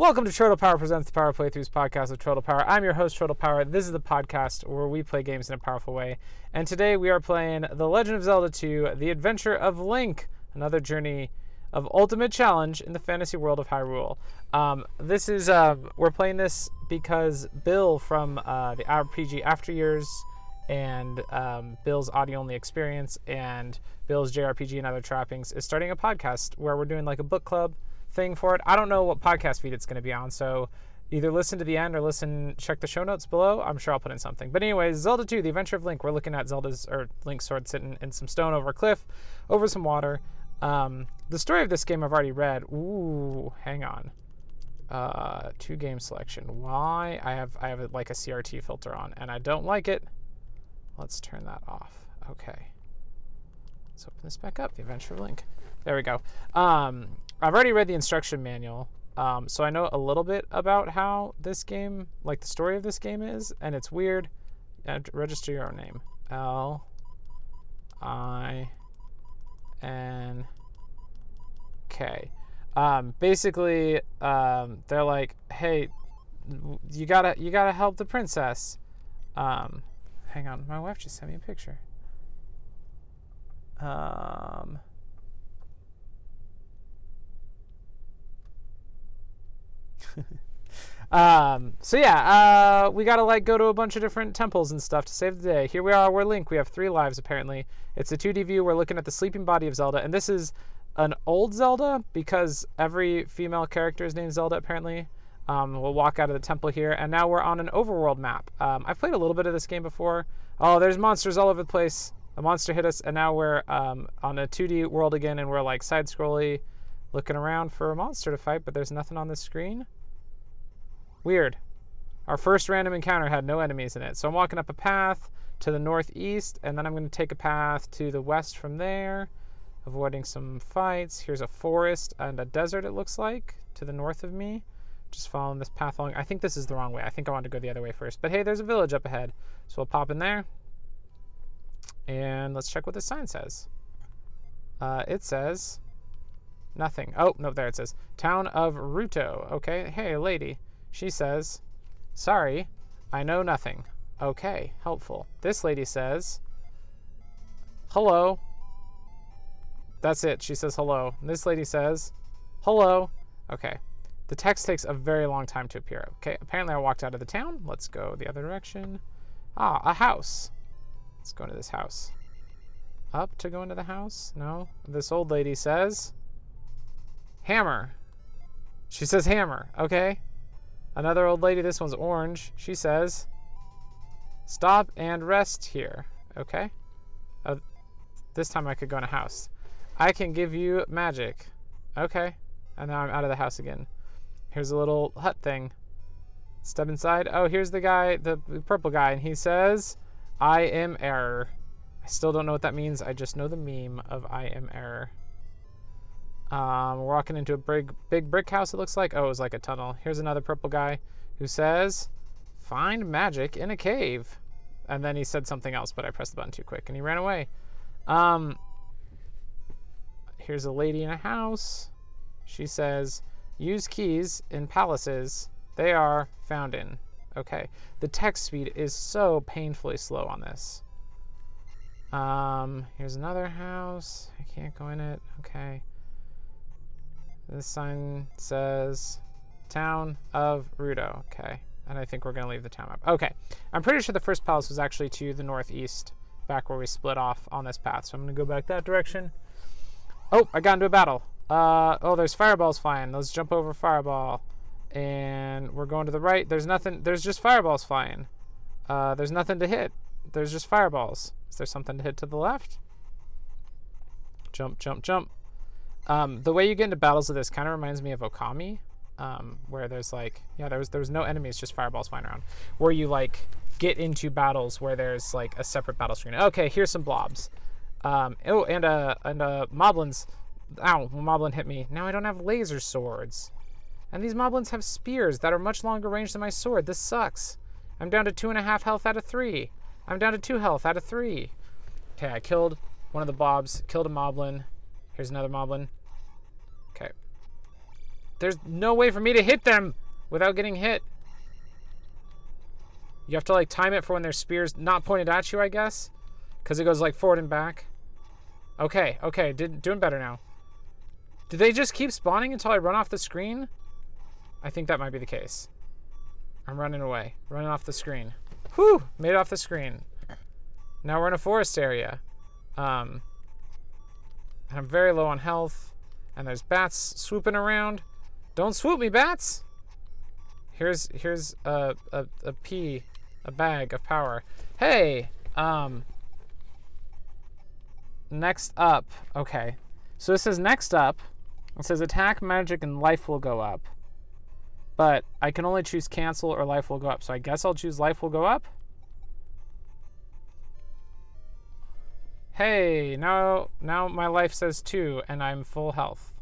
Welcome to Turtle Power Presents the Power Playthroughs podcast of Turtle Power. I'm your host, Turtle Power. This is the podcast where we play games in a powerful way. And today we are playing The Legend of Zelda 2 The Adventure of Link, another journey of ultimate challenge in the fantasy world of Hyrule. Um, this is, um, we're playing this because Bill from uh, the RPG After Years and um, Bill's audio only experience and Bill's JRPG and other trappings is starting a podcast where we're doing like a book club thing for it. I don't know what podcast feed it's going to be on, so either listen to the end or listen check the show notes below. I'm sure I'll put in something. But anyways, Zelda 2, The Adventure of Link. We're looking at Zelda's or Link's sword sitting in some stone over a cliff, over some water. Um, the story of this game I've already read. Ooh, hang on. Uh, two game selection. Why? I have I have like a CRT filter on, and I don't like it. Let's turn that off. Okay. Let's open this back up. The Adventure of Link. There we go. Um, I've already read the instruction manual, um, so I know a little bit about how this game, like the story of this game is, and it's weird. register your own name. L I N K. Um, basically, um, they're like, "Hey, you gotta you gotta help the princess." Um, hang on, my wife just sent me a picture. Um, um, so yeah, uh, we gotta like go to a bunch of different temples and stuff to save the day. Here we are, we're Link. We have three lives apparently. It's a 2D view. We're looking at the sleeping body of Zelda, and this is an old Zelda because every female character is named Zelda apparently. Um, we'll walk out of the temple here, and now we're on an overworld map. Um, I've played a little bit of this game before. Oh, there's monsters all over the place. A monster hit us, and now we're um, on a 2D world again, and we're like side scrolly, looking around for a monster to fight, but there's nothing on the screen. Weird. Our first random encounter had no enemies in it. So I'm walking up a path to the northeast, and then I'm going to take a path to the west from there, avoiding some fights. Here's a forest and a desert, it looks like, to the north of me. Just following this path along. I think this is the wrong way. I think I want to go the other way first. But hey, there's a village up ahead. So we'll pop in there. And let's check what the sign says. Uh, it says nothing. Oh, no, there it says. Town of Ruto. Okay. Hey, lady. She says, Sorry, I know nothing. Okay, helpful. This lady says, Hello. That's it. She says hello. This lady says, Hello. Okay. The text takes a very long time to appear. Okay, apparently I walked out of the town. Let's go the other direction. Ah, a house. Let's go into this house. Up to go into the house? No. This old lady says, Hammer. She says hammer. Okay. Another old lady, this one's orange. She says, Stop and rest here. Okay. Uh, this time I could go in a house. I can give you magic. Okay. And now I'm out of the house again. Here's a little hut thing. Step inside. Oh, here's the guy, the purple guy, and he says, I am error. I still don't know what that means. I just know the meme of I am error. Um, we're walking into a big, big brick house, it looks like. Oh, it was like a tunnel. Here's another purple guy who says, Find magic in a cave. And then he said something else, but I pressed the button too quick and he ran away. Um, here's a lady in a house. She says, Use keys in palaces. They are found in. Okay. The text speed is so painfully slow on this. Um, here's another house. I can't go in it. Okay. This sign says Town of Ruto. Okay. And I think we're going to leave the town map. Okay. I'm pretty sure the first palace was actually to the northeast, back where we split off on this path. So I'm going to go back that direction. Oh, I got into a battle. Uh, oh, there's fireballs flying. Let's jump over fireball. And we're going to the right. There's nothing. There's just fireballs flying. Uh, there's nothing to hit. There's just fireballs. Is there something to hit to the left? Jump, jump, jump. Um, the way you get into battles of this kind of reminds me of Okami, um, where there's like, yeah, there was there was no enemies, just fireballs flying around. Where you like get into battles where there's like a separate battle screen. Okay, here's some blobs. Um, oh, and uh, and uh, moblins. Ow, moblin hit me. Now I don't have laser swords. And these moblins have spears that are much longer range than my sword. This sucks. I'm down to two and a half health out of three. I'm down to two health out of three. Okay, I killed one of the blobs, killed a moblin. Here's another moblin. Okay. There's no way for me to hit them without getting hit. You have to like time it for when their spears not pointed at you, I guess. Because it goes like forward and back. Okay, okay, did, doing better now. Do they just keep spawning until I run off the screen? I think that might be the case. I'm running away. Running off the screen. Whew! Made it off the screen. Now we're in a forest area. Um, I'm very low on health. And there's bats swooping around. Don't swoop me, bats! Here's here's a, a, a pea, a bag of power. Hey! Um, next up. Okay. So this says next up. It says attack, magic, and life will go up. But I can only choose cancel or life will go up. So I guess I'll choose life will go up. Hey, now now my life says two and I'm full health.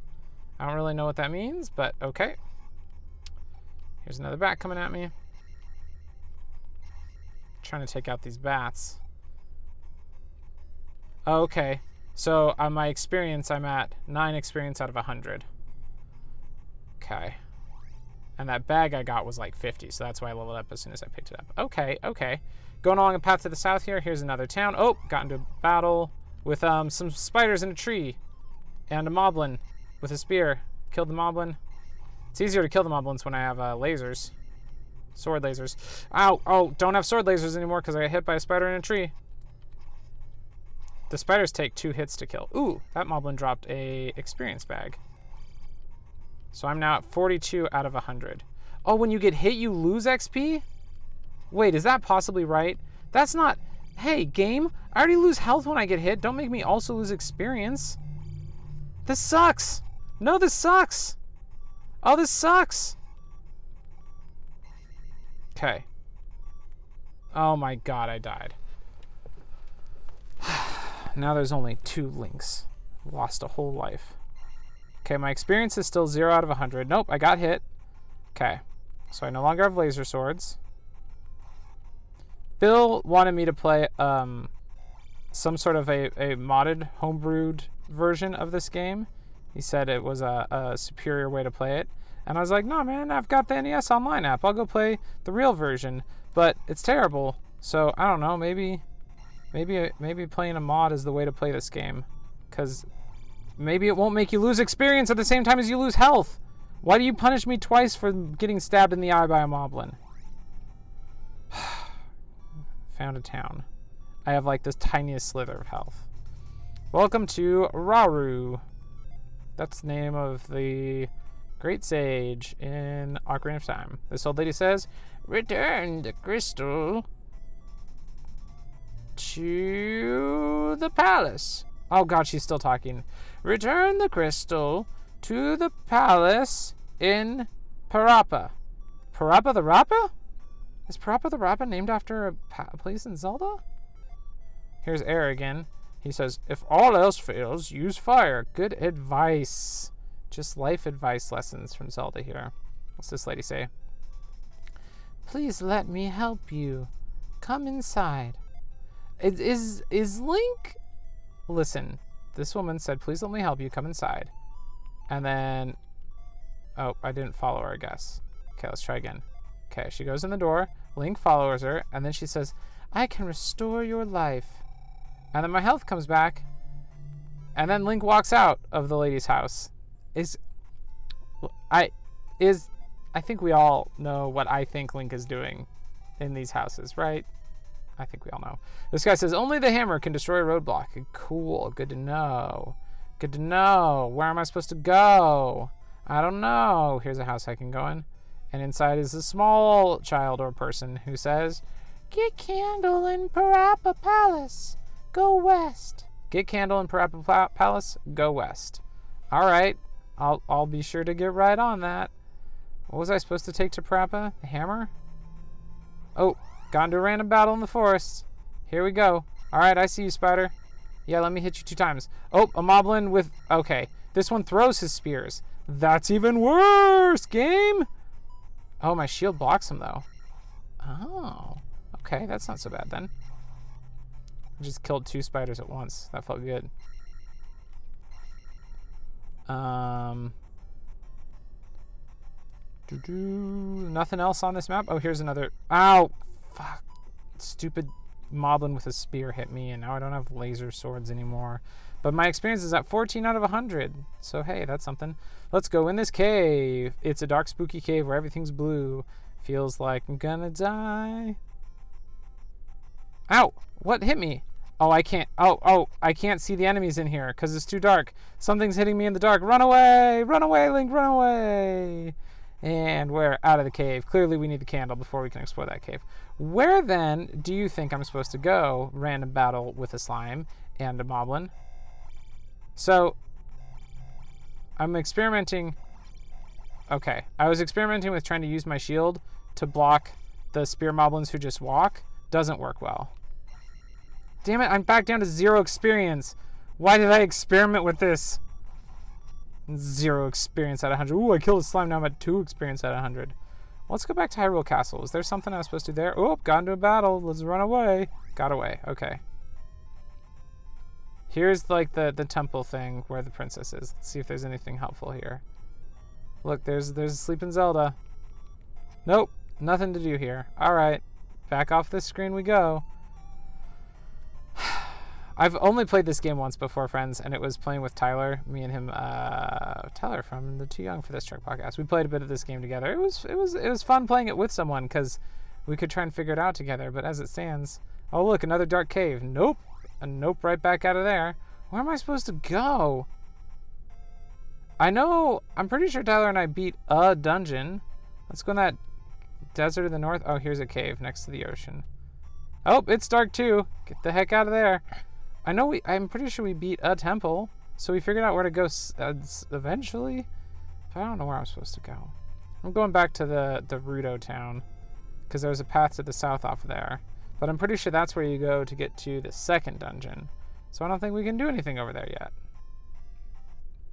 I don't really know what that means, but okay. Here's another bat coming at me. Trying to take out these bats. Oh, okay. So on my experience, I'm at 9 experience out of 100. Okay. And that bag I got was like 50, so that's why I leveled up as soon as I picked it up. Okay, okay. Going along a path to the south here, here's another town. Oh, got into a battle with um, some spiders in a tree. And a moblin with a spear. Killed the moblin. It's easier to kill the moblins when I have uh, lasers. Sword lasers. Ow, oh, don't have sword lasers anymore because I got hit by a spider in a tree. The spiders take two hits to kill. Ooh, that moblin dropped a experience bag. So I'm now at 42 out of 100. Oh, when you get hit, you lose XP? Wait, is that possibly right? That's not... Hey, game, I already lose health when I get hit. Don't make me also lose experience. This sucks. No, this sucks. Oh, this sucks. Okay. Oh my god, I died. Now there's only two links. Lost a whole life. Okay, my experience is still 0 out of 100. Nope, I got hit. Okay, so I no longer have laser swords. Bill wanted me to play um, some sort of a, a modded, homebrewed version of this game. He said it was a, a superior way to play it. And I was like, no, man, I've got the NES Online app. I'll go play the real version. But it's terrible. So I don't know, maybe Maybe maybe playing a mod is the way to play this game, because maybe it won't make you lose experience at the same time as you lose health. Why do you punish me twice for getting stabbed in the eye by a moblin? Found a town. I have like this tiniest slither of health. Welcome to Rauru. That's the name of the great sage in Ocarina of Time. This old lady says, Return the crystal to the palace. Oh god, she's still talking. Return the crystal to the palace in Parappa. Parappa the Rappa? Is Parappa the Rappa named after a, a place in Zelda? Here's Error again. He says, if all else fails, use fire. Good advice. Just life advice lessons from Zelda here. What's this lady say? Please let me help you. Come inside. Is is Link? Listen, this woman said, "Please let me help you. Come inside." And then, oh, I didn't follow her. I guess. Okay, let's try again. Okay, she goes in the door. Link follows her, and then she says, "I can restore your life." And then my health comes back. And then Link walks out of the lady's house. Is I is I think we all know what I think Link is doing in these houses, right? I think we all know. This guy says, only the hammer can destroy a roadblock. Cool. Good to know. Good to know. Where am I supposed to go? I don't know. Here's a house I can go in. And inside is a small child or person who says, Get candle in Parappa Palace. Go west. Get candle in Parappa Palace. Go west. All right. I'll, I'll be sure to get right on that. What was I supposed to take to Parappa? The hammer? Oh, Got into a random battle in the forest. Here we go. All right, I see you, spider. Yeah, let me hit you two times. Oh, a moblin with... Okay, this one throws his spears. That's even worse, game! Oh, my shield blocks him, though. Oh, okay, that's not so bad, then. I just killed two spiders at once. That felt good. Um... Do-do. Nothing else on this map. Oh, here's another. Ow! Fuck. Stupid moblin with a spear hit me, and now I don't have laser swords anymore. But my experience is at 14 out of 100. So, hey, that's something. Let's go in this cave. It's a dark, spooky cave where everything's blue. Feels like I'm gonna die. Ow! What hit me? Oh, I can't. Oh, oh, I can't see the enemies in here because it's too dark. Something's hitting me in the dark. Run away! Run away, Link! Run away! And we're out of the cave. Clearly, we need the candle before we can explore that cave. Where then do you think I'm supposed to go? Random battle with a slime and a moblin. So, I'm experimenting. Okay, I was experimenting with trying to use my shield to block the spear moblins who just walk. Doesn't work well. Damn it, I'm back down to zero experience. Why did I experiment with this? Zero experience of 100. Ooh, I killed a slime. Now I'm at two experience of 100. Let's go back to Hyrule Castle. Is there something I was supposed to do there? Oh, got into a battle. Let's run away. Got away. Okay. Here's like the, the temple thing where the princess is. Let's see if there's anything helpful here. Look, there's there's Sleeping Zelda. Nope, nothing to do here. All right, back off this screen we go. I've only played this game once before, friends, and it was playing with Tyler. Me and him, uh, Tyler from the Too Young for This Trick podcast. We played a bit of this game together. It was it was it was fun playing it with someone because we could try and figure it out together. But as it stands, oh look, another dark cave. Nope, a nope, right back out of there. Where am I supposed to go? I know. I'm pretty sure Tyler and I beat a dungeon. Let's go in that desert of the north. Oh, here's a cave next to the ocean. Oh, it's dark too. Get the heck out of there. I know we. I'm pretty sure we beat a temple, so we figured out where to go uh, eventually. But I don't know where I'm supposed to go. I'm going back to the the Ruto town because there's a path to the south off of there. But I'm pretty sure that's where you go to get to the second dungeon. So I don't think we can do anything over there yet.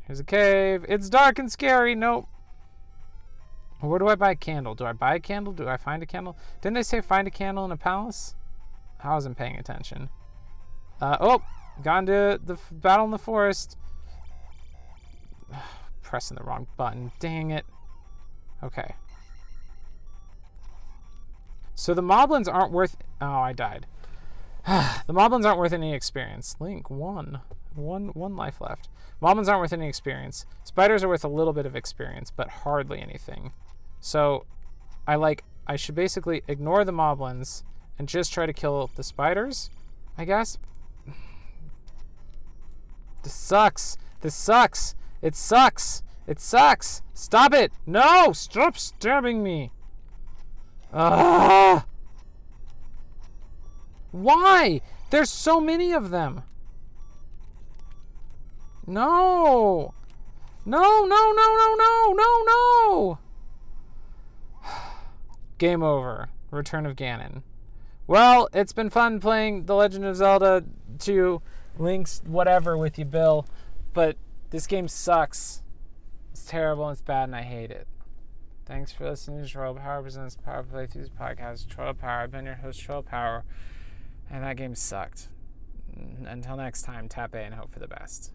Here's a cave. It's dark and scary. Nope. Where do I buy a candle? Do I buy a candle? Do I find a candle? Didn't they say find a candle in a palace? I wasn't paying attention. Uh, oh, gone to the battle in the forest. Pressing the wrong button. Dang it. Okay. So the moblins aren't worth... Oh, I died. the moblins aren't worth any experience. Link, one. One, one life left. Moblins aren't worth any experience. Spiders are worth a little bit of experience, but hardly anything. So I like... I should basically ignore the moblins and just try to kill the spiders, I guess. This sucks. This sucks. It sucks. It sucks. Stop it. No! Stop stabbing me. Ah! Why? There's so many of them. No. No, no, no, no, no, no, no. Game over. Return of Ganon. Well, it's been fun playing The Legend of Zelda 2 links whatever with you, Bill. But this game sucks. It's terrible and it's bad and I hate it. Thanks for listening to Turtle Power Presents Power Playthroughs podcast. Turtle Power. I've been your host, Turtle Power, and that game sucked. Until next time, tap A and hope for the best.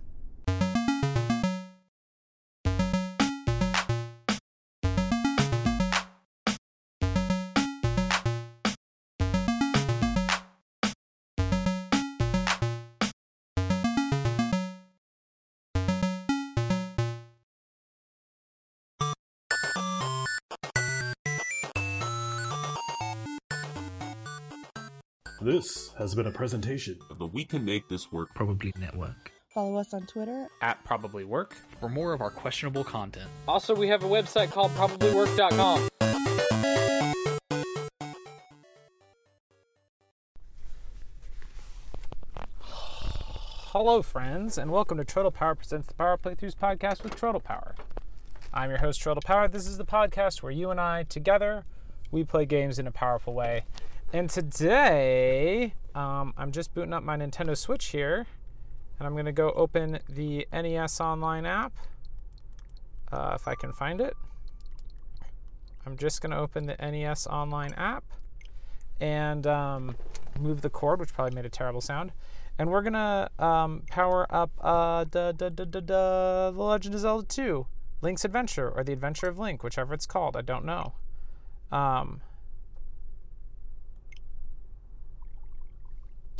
This has been a presentation but we can make this work. Probably Network. Follow us on Twitter. At Probably Work. For more of our questionable content. Also, we have a website called probablywork.com. Hello, friends, and welcome to Turtle Power Presents the Power Playthroughs podcast with Turtle Power. I'm your host, Turtle Power. This is the podcast where you and I, together, we play games in a powerful way. And today, um, I'm just booting up my Nintendo Switch here, and I'm to go open the NES Online app, uh, if I can find it. I'm just to open the NES Online app and um, move the cord, which probably made a terrible sound. And we're to um, power up uh, da, da, da, da, da, The Legend of Zelda 2 Link's Adventure or The Adventure of Link, whichever it's called. I don't know. Um,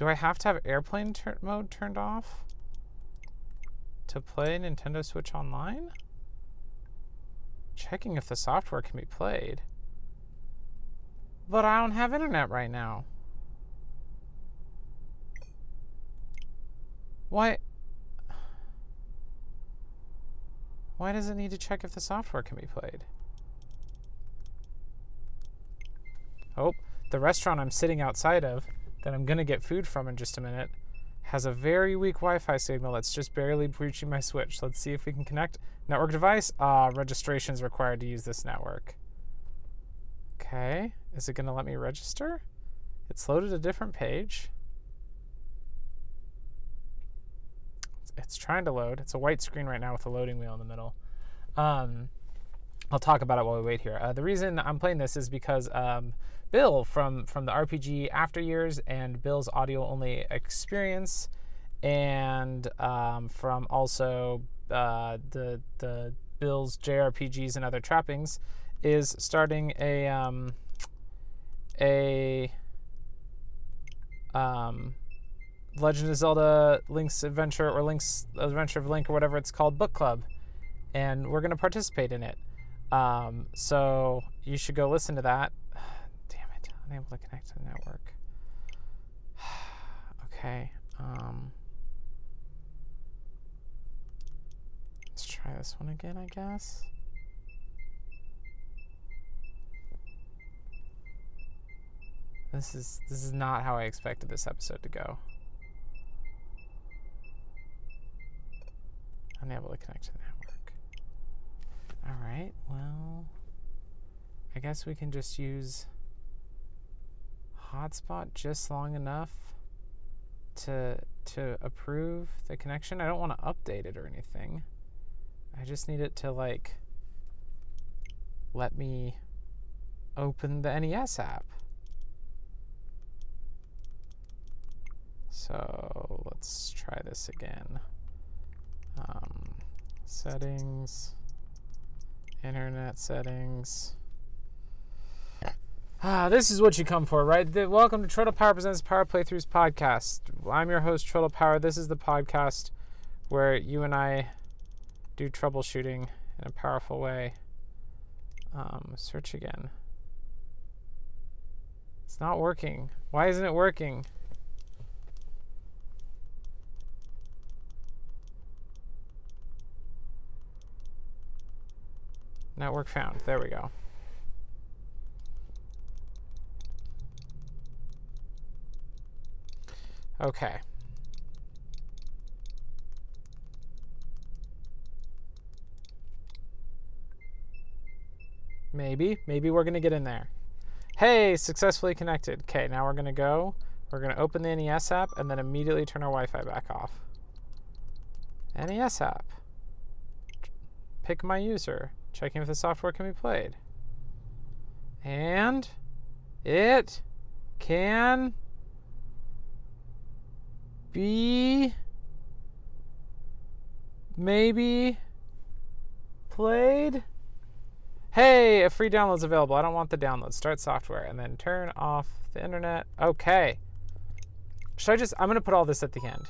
do I have to have airplane mode turned off to play Nintendo Switch Online? Checking if the software can be played. But I don't have internet right now. Why? Why does it need to check if the software can be played? Oh, the restaurant I'm sitting outside of, that I'm gonna get food from in just a minute, has a very weak Wi-Fi signal that's just barely reaching my Switch. Let's see if we can connect. Network device? Ah, registration is required to use this network. Okay, is it gonna let me register? It's loaded a different page. It's trying to load. It's a white screen right now with a loading wheel in the middle. Um, I'll talk about it while we wait here. Uh, the reason I'm playing this is because um, Bill from from the RPG After Years and Bill's audio only experience, and um, from also uh, the the Bill's JRPGs and other trappings, is starting a um, a um, Legend of Zelda Link's Adventure or Link's Adventure of Link or whatever it's called book club, and we're going to participate in it. Um, so you should go listen to that. Damn it, unable to connect to the network. okay. Um, let's try this one again, I guess. This is this is not how I expected this episode to go. Unable to connect to the network. Alright, well I guess we can just use hotspot just long enough to to approve the connection. I don't want to update it or anything. I just need it to like let me open the NES app. So let's try this again. Um, settings, internet settings. Ah, this is what you come for, right? The, welcome to Turtle Power Presents Power Playthroughs podcast. I'm your host, Turtle Power. This is the podcast where you and I do troubleshooting in a powerful way. Um, search again. It's not working. Why isn't it working? Network found. There we go. Okay. Maybe. Maybe we're going to get in there. Hey, successfully connected. Okay, now we're going to go. We're going to open the NES app and then immediately turn our Wi-Fi back off. NES app. Pick my user. Checking if the software can be played. And it can be maybe played. Hey, a free download's available. I don't want the download. Start software and then turn off the internet. Okay. Should I just, I'm going to put all this at the end.